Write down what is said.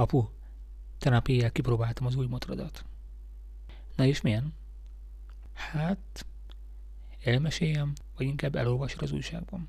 Apu, tegnap éjjel kipróbáltam az új motrodat. Na és milyen? Hát, elmeséljem, vagy inkább elolvasod az újságban.